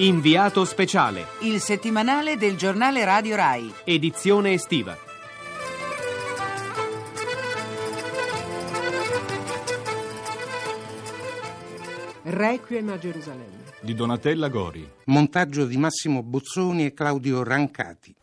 Inviato speciale, Il settimanale del giornale Radio Rai. edizione estiva. Requiem a Gerusalemme. di Donatella Gori. Montaggio di Massimo Bozzoni e Claudio Rancati.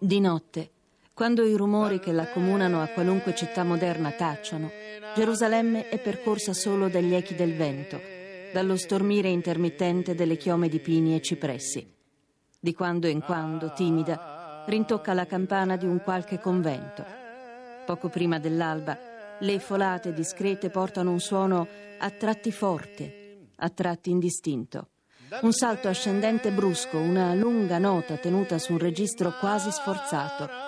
Di notte, quando i rumori che l'accomunano a qualunque città moderna tacciono, Gerusalemme è percorsa solo dagli echi del vento, dallo stormire intermittente delle chiome di pini e cipressi. Di quando in quando, timida, rintocca la campana di un qualche convento. Poco prima dell'alba, le folate discrete portano un suono a tratti forte, a tratti indistinto. Un salto ascendente brusco, una lunga nota tenuta su un registro quasi sforzato.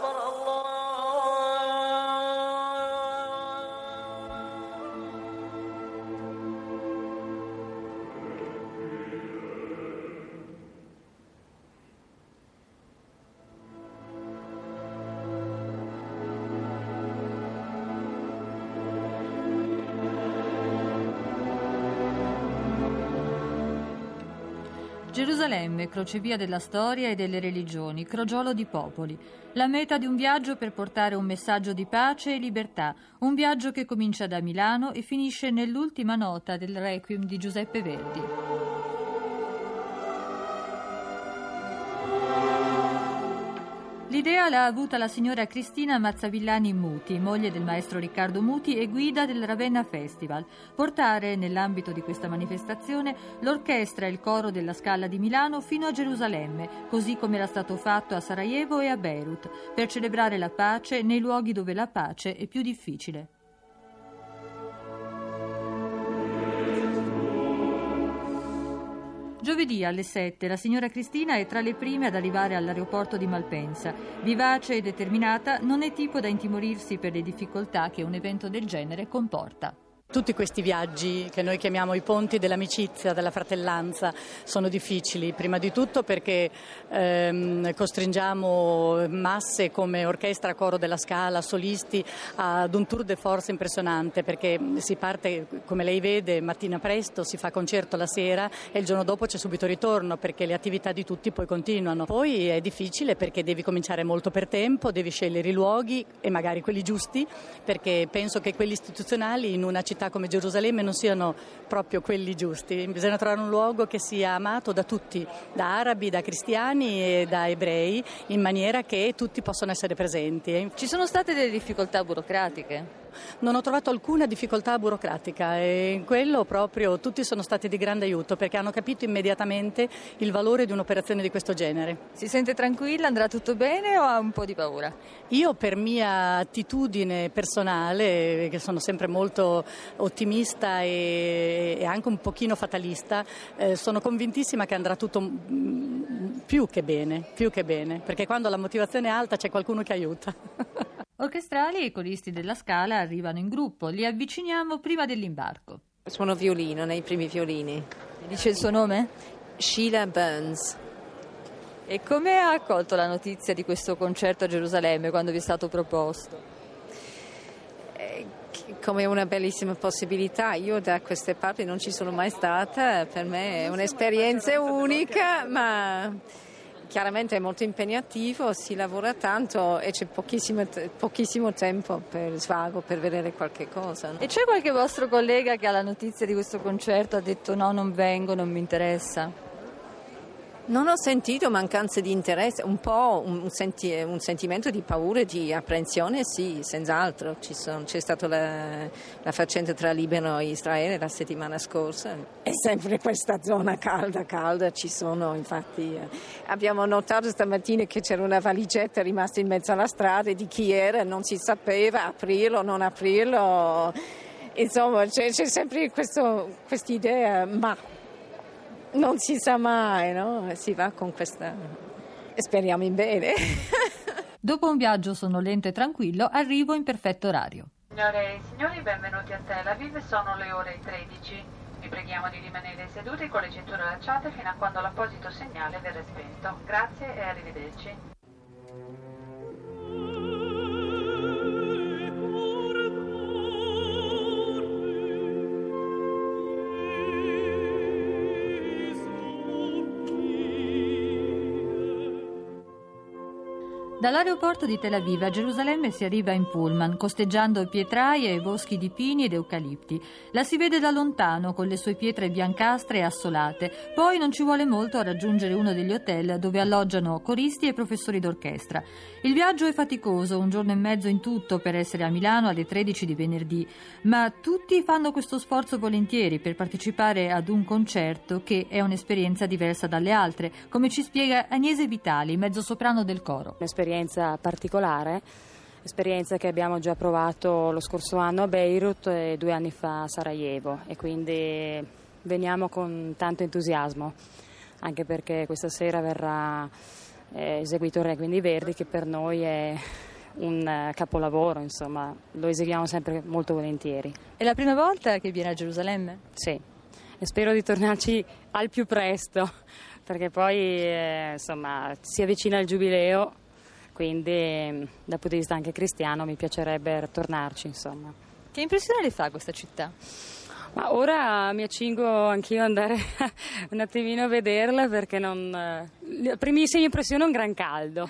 Gerusalemme, crocevia della storia e delle religioni, crogiolo di popoli, la meta di un viaggio per portare un messaggio di pace e libertà, un viaggio che comincia da Milano e finisce nell'ultima nota del Requiem di Giuseppe Verdi. L'idea l'ha avuta la signora Cristina Mazzavillani Muti, moglie del maestro Riccardo Muti e guida del Ravenna Festival, portare nell'ambito di questa manifestazione l'orchestra e il coro della Scala di Milano fino a Gerusalemme, così come era stato fatto a Sarajevo e a Beirut, per celebrare la pace nei luoghi dove la pace è più difficile. Giovedì alle 7 la signora Cristina è tra le prime ad arrivare all'aeroporto di Malpensa. Vivace e determinata, non è tipo da intimorirsi per le difficoltà che un evento del genere comporta. Tutti questi viaggi che noi chiamiamo i ponti dell'amicizia, della fratellanza, sono difficili, prima di tutto perché ehm, costringiamo masse come orchestra, coro della Scala, solisti ad un tour de force impressionante perché si parte, come lei vede, mattina presto, si fa concerto la sera e il giorno dopo c'è subito ritorno perché le attività di tutti poi continuano. Poi è difficile perché devi cominciare molto per tempo, devi scegliere i luoghi e magari quelli giusti perché penso che quelli istituzionali in una città come Gerusalemme non siano proprio quelli giusti. Bisogna trovare un luogo che sia amato da tutti, da arabi, da cristiani e da ebrei, in maniera che tutti possano essere presenti. Ci sono state delle difficoltà burocratiche? Non ho trovato alcuna difficoltà burocratica e in quello proprio tutti sono stati di grande aiuto perché hanno capito immediatamente il valore di un'operazione di questo genere. Si sente tranquilla? Andrà tutto bene o ha un po' di paura? Io per mia attitudine personale, che sono sempre molto ottimista e, e anche un pochino fatalista, eh, sono convintissima che andrà tutto mm, più che bene, più che bene, perché quando la motivazione è alta c'è qualcuno che aiuta. Orchestrali e coristi della Scala arrivano in gruppo, li avviciniamo prima dell'imbarco. Suono violino nei primi violini. Dice il suo nome? Sheila Burns. E come ha accolto la notizia di questo concerto a Gerusalemme quando vi è stato proposto? Eh, Come una bellissima possibilità. Io da queste parti non ci sono mai stata, per me è un'esperienza unica, ma chiaramente è molto impegnativo, si lavora tanto e c'è pochissimo, pochissimo tempo per svago, per vedere qualche cosa. no? E c'è qualche vostro collega che ha la notizia di questo concerto ha detto no, non vengo, non mi interessa? Non ho sentito mancanza di interesse, un po' un, senti- un sentimento di paura e di apprensione, sì, senz'altro. Ci sono- c'è stata la, la faccenda tra Libano e Israele la settimana scorsa. È sempre questa zona calda, calda. Ci sono, infatti, eh, abbiamo notato stamattina che c'era una valigetta rimasta in mezzo alla strada di chi era, non si sapeva aprirlo, non aprirlo. Insomma, c'è, c'è sempre questa idea, ma non si sa mai, no? Si va con questa... e speriamo in bene. Dopo un viaggio sonnolento e tranquillo, arrivo in perfetto orario. Signore e signori, benvenuti a Tel Aviv, sono le ore 13. Vi preghiamo di rimanere seduti con le cinture allacciate fino a quando l'apposito segnale verrà spento. Grazie e arrivederci. Dall'aeroporto di Tel Aviv a Gerusalemme si arriva in pullman, costeggiando pietraie e boschi di pini ed eucalipti. La si vede da lontano, con le sue pietre biancastre e assolate. Poi non ci vuole molto a raggiungere uno degli hotel dove alloggiano coristi e professori d'orchestra. Il viaggio è faticoso, un giorno e mezzo in tutto per essere a Milano alle 13 di venerdì, ma tutti fanno questo sforzo volentieri per partecipare ad un concerto che è un'esperienza diversa dalle altre, come ci spiega Agnese Vitali, mezzo soprano del coro un'esperienza particolare, esperienza che abbiamo già provato lo scorso anno a Beirut e due anni fa a Sarajevo e quindi veniamo con tanto entusiasmo, anche perché questa sera verrà eh, eseguito il Requiem di Verdi che per noi è un eh, capolavoro, insomma, lo eseguiamo sempre molto volentieri. È la prima volta che viene a Gerusalemme? Sì, e spero di tornarci al più presto, perché poi eh, insomma, si avvicina il giubileo quindi dal punto di vista anche cristiano mi piacerebbe tornarci insomma. Che impressione le fa questa città? Ma ora mi accingo anch'io ad andare un attimino a vederla perché non... La primissima impressione è un gran caldo.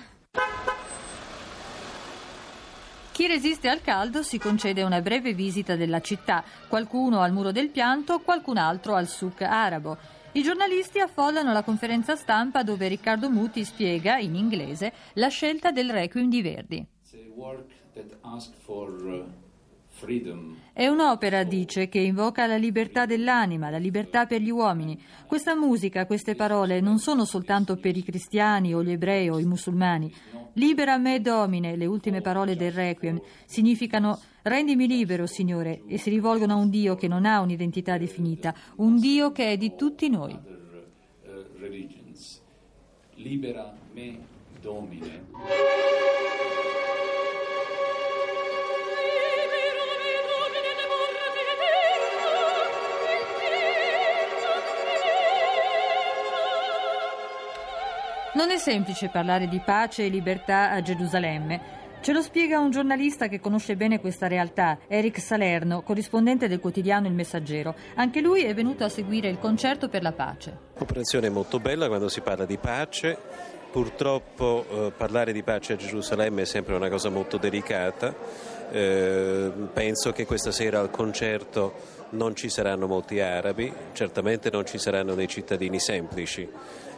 Chi resiste al caldo si concede una breve visita della città, qualcuno al Muro del Pianto, qualcun altro al souk arabo. I giornalisti affollano la conferenza stampa dove Riccardo Muti spiega, in inglese, la scelta del Requiem di Verdi. È un'opera, dice, che invoca la libertà dell'anima, la libertà per gli uomini. Questa musica, queste parole non sono soltanto per i cristiani o gli ebrei o i musulmani. Libera me domine, le ultime parole del Requiem, significano Rendimi libero, Signore, e si rivolgono a un Dio che non ha un'identità definita, un Dio che è di tutti noi. Libera me, Domine. Non è semplice parlare di pace e libertà a Gerusalemme. Ce lo spiega un giornalista che conosce bene questa realtà, Eric Salerno, corrispondente del quotidiano Il Messaggero. Anche lui è venuto a seguire il concerto per la pace. Operazione molto bella quando si parla di pace. Purtroppo eh, parlare di pace a Gerusalemme è sempre una cosa molto delicata. Eh, penso che questa sera al concerto non ci saranno molti arabi, certamente non ci saranno dei cittadini semplici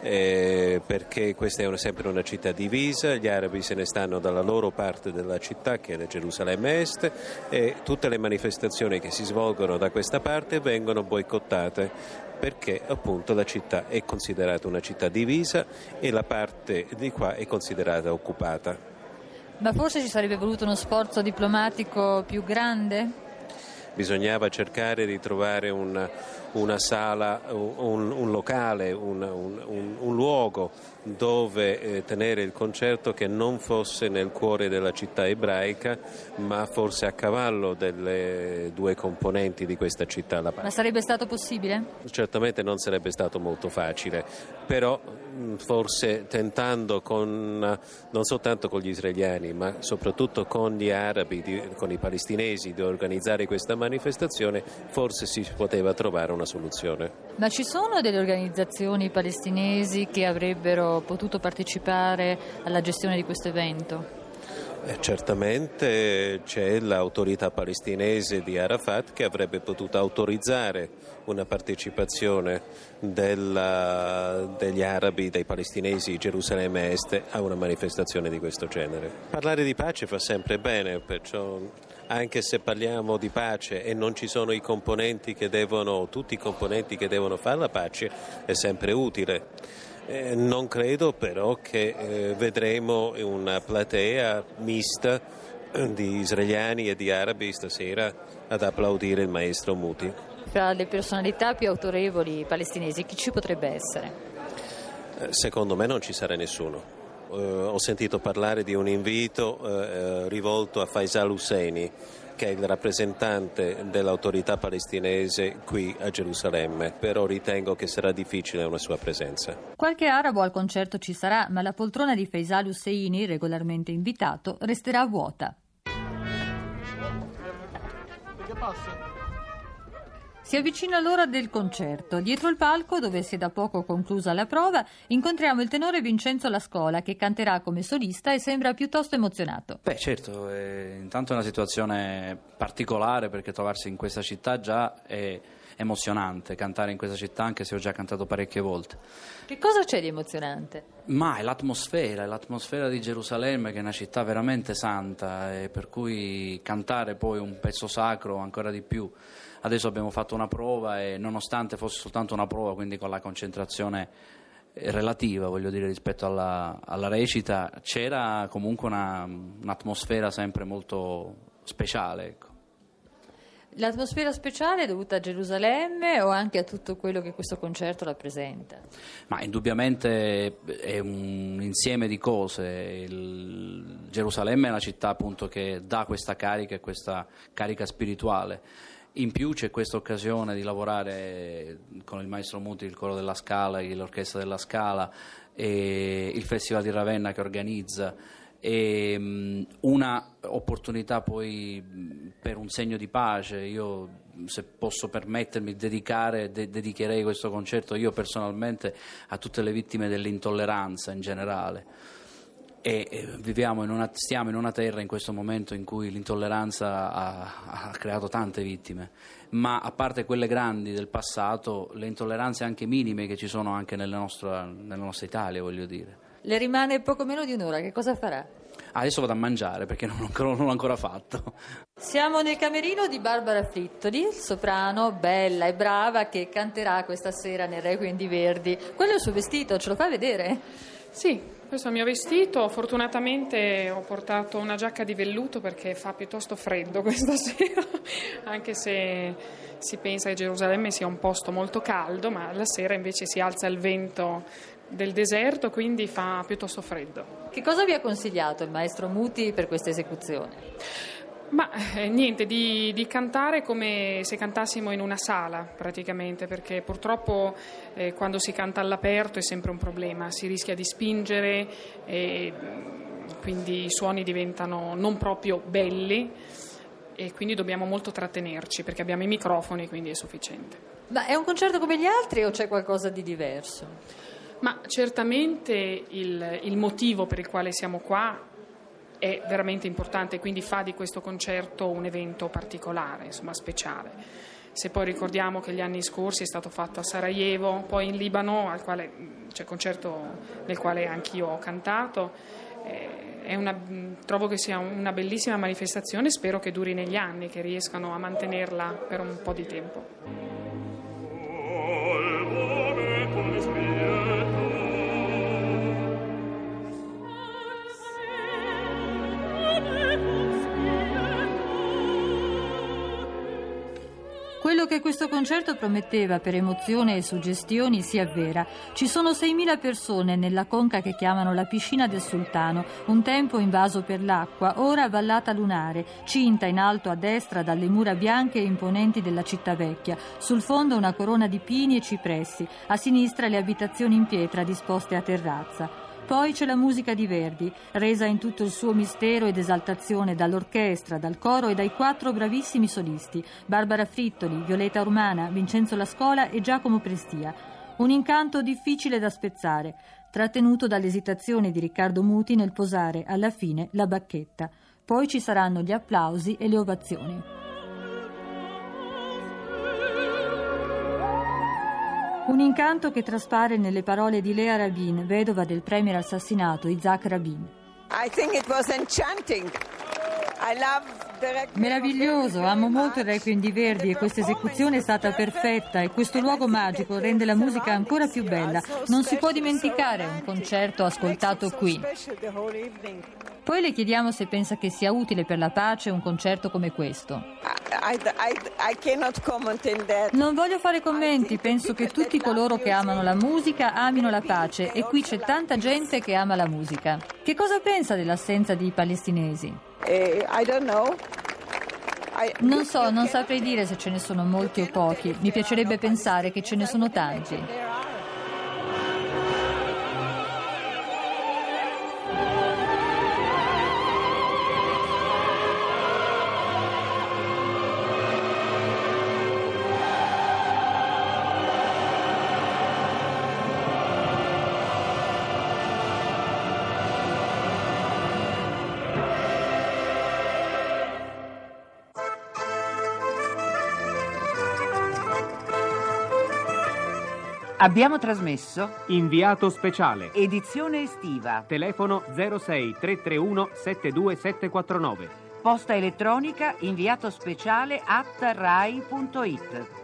eh, perché questa è una, sempre una città divisa, gli arabi se ne stanno dalla loro parte della città che è la Gerusalemme Est e tutte le manifestazioni che si svolgono da questa parte vengono boicottate perché appunto la città è considerata una città divisa e la parte di qua è considerata occupata. Ma forse ci sarebbe voluto uno sforzo diplomatico più grande? Bisognava cercare di trovare una, una sala, un, un locale, un, un, un, luogo dove eh, tenere il concerto che non fosse nel cuore della città ebraica, ma forse a cavallo delle due componenti di questa città. Ma sarebbe stato possibile? Certamente non sarebbe stato molto facile, però forse tentando con, non soltanto con gli israeliani, ma soprattutto con gli arabi, di, con i palestinesi di organizzare questa manifestazione, forse si poteva trovare una soluzione. Ma ci sono delle organizzazioni palestinesi che avrebbero potuto partecipare alla gestione di questo evento? Eh, certamente c'è l'autorità palestinese di Arafat che avrebbe potuto autorizzare una partecipazione della, degli arabi, dei palestinesi di Gerusalemme Est a una manifestazione di questo genere. Parlare di pace fa sempre bene, perciò anche se parliamo di pace e non ci sono i componenti che devono, tutti i componenti che devono fare la pace, è sempre utile. Eh, non credo però che eh, vedremo una platea mista di israeliani e di arabi stasera ad applaudire il maestro Muti. Fra le personalità più autorevoli palestinesi chi ci potrebbe essere? Eh, secondo me non ci sarà nessuno. Eh, ho sentito parlare di un invito eh, rivolto a Faisal Husseini, che è il rappresentante dell'autorità palestinese qui a Gerusalemme, però ritengo che sarà difficile una sua presenza. Qualche arabo al concerto ci sarà, ma la poltrona di Faisal Husseini, regolarmente invitato, resterà vuota. Si avvicina l'ora del concerto. Dietro il palco, dove si è da poco conclusa la prova, incontriamo il tenore Vincenzo Lascola, che canterà come solista e sembra piuttosto emozionato. Beh, certo, eh, intanto è una situazione particolare perché trovarsi in questa città già è emozionante, cantare in questa città anche se ho già cantato parecchie volte. Che cosa c'è di emozionante? Ma è l'atmosfera, è l'atmosfera di Gerusalemme che è una città veramente santa e per cui cantare poi un pezzo sacro ancora di più. Adesso abbiamo fatto una prova e nonostante fosse soltanto una prova, quindi con la concentrazione relativa, voglio dire, rispetto alla, alla recita, c'era comunque una, un'atmosfera sempre molto speciale. Ecco. L'atmosfera speciale è dovuta a Gerusalemme o anche a tutto quello che questo concerto rappresenta? Ma indubbiamente è un insieme di cose. Il Gerusalemme è una città appunto che dà questa carica e questa carica spirituale. In più c'è questa occasione di lavorare con il maestro Muti, il coro della Scala, l'orchestra della Scala, e il Festival di Ravenna che organizza e um, una opportunità poi per un segno di pace. Io se posso permettermi di dedicare, de- dedicherei questo concerto io personalmente a tutte le vittime dell'intolleranza in generale. E, viviamo in una, stiamo in una terra in questo momento in cui l'intolleranza ha, ha creato tante vittime, ma a parte quelle grandi del passato, le intolleranze anche minime che ci sono anche nella nostra, nella nostra Italia, voglio dire. Le rimane poco meno di un'ora, che cosa farà? Adesso vado a mangiare perché non, non l'ho ancora fatto. Siamo nel camerino di Barbara Frittoli, soprano bella e brava che canterà questa sera nel Requiem di Verdi. Quello è il suo vestito, ce lo fa vedere? Sì, questo è il mio vestito. Fortunatamente ho portato una giacca di velluto perché fa piuttosto freddo questa sera, anche se si pensa che Gerusalemme sia un posto molto caldo, ma la sera invece si alza il vento del deserto, quindi fa piuttosto freddo. Che cosa vi ha consigliato il maestro Muti per questa esecuzione? Ma eh, niente, di, di, cantare come se cantassimo in una sala praticamente, perché purtroppo eh, quando si canta all'aperto è sempre un problema, si rischia di spingere e quindi i suoni diventano non proprio belli e quindi dobbiamo molto trattenerci perché abbiamo i microfoni, quindi è sufficiente. Ma è un concerto come gli altri o c'è qualcosa di diverso? Ma certamente il, il motivo per il quale siamo qua è veramente importante, quindi fa di questo concerto un evento particolare, insomma speciale. Se poi ricordiamo che gli anni scorsi è stato fatto a Sarajevo, poi in Libano, al quale, cioè concerto nel quale anch'io ho cantato, eh, una, trovo che sia una bellissima manifestazione, spero che duri negli anni, che riescano a mantenerla per un po' di tempo. Che questo concerto prometteva per emozione e suggestioni si avvera. Ci sono 6.000 persone nella conca che chiamano la piscina del sultano, un tempo invaso per l'acqua, ora vallata lunare, cinta in alto a destra dalle mura bianche e imponenti della città vecchia, sul fondo una corona di pini e cipressi, a sinistra le abitazioni in pietra disposte a terrazza. Poi c'è la musica di Verdi, resa in tutto il suo mistero ed esaltazione dall'orchestra, dal coro e dai quattro bravissimi solisti, Barbara Frittoli, Violeta Urmana, Vincenzo Lascola e Giacomo Prestia. Un incanto difficile da spezzare, trattenuto dall'esitazione di Riccardo Muti nel posare alla fine la bacchetta. Poi ci saranno gli applausi e le ovazioni. Un incanto che traspare nelle parole di Lea Rabin, vedova del premier assassinato Isaac Rabin. I think it was enchanting. I love Meraviglioso, amo molto il Requiem di Verdi e questa esecuzione è stata perfetta e questo luogo magico rende la musica ancora più bella. Non si può dimenticare un concerto ascoltato qui. Poi le chiediamo se pensa che sia utile per la pace un concerto come questo. Non voglio fare commenti, penso che tutti coloro che amano la musica amino la pace e qui c'è tanta gente che ama la musica. Che cosa pensa dell'assenza di palestinesi? Non so, non saprei dire se ce ne sono molti o pochi. Mi piacerebbe pensare che ce ne sono tanti. Abbiamo trasmesso Inviato speciale. Edizione estiva. Telefono 06 331 72749. Posta elettronica inviato speciale at rai.it.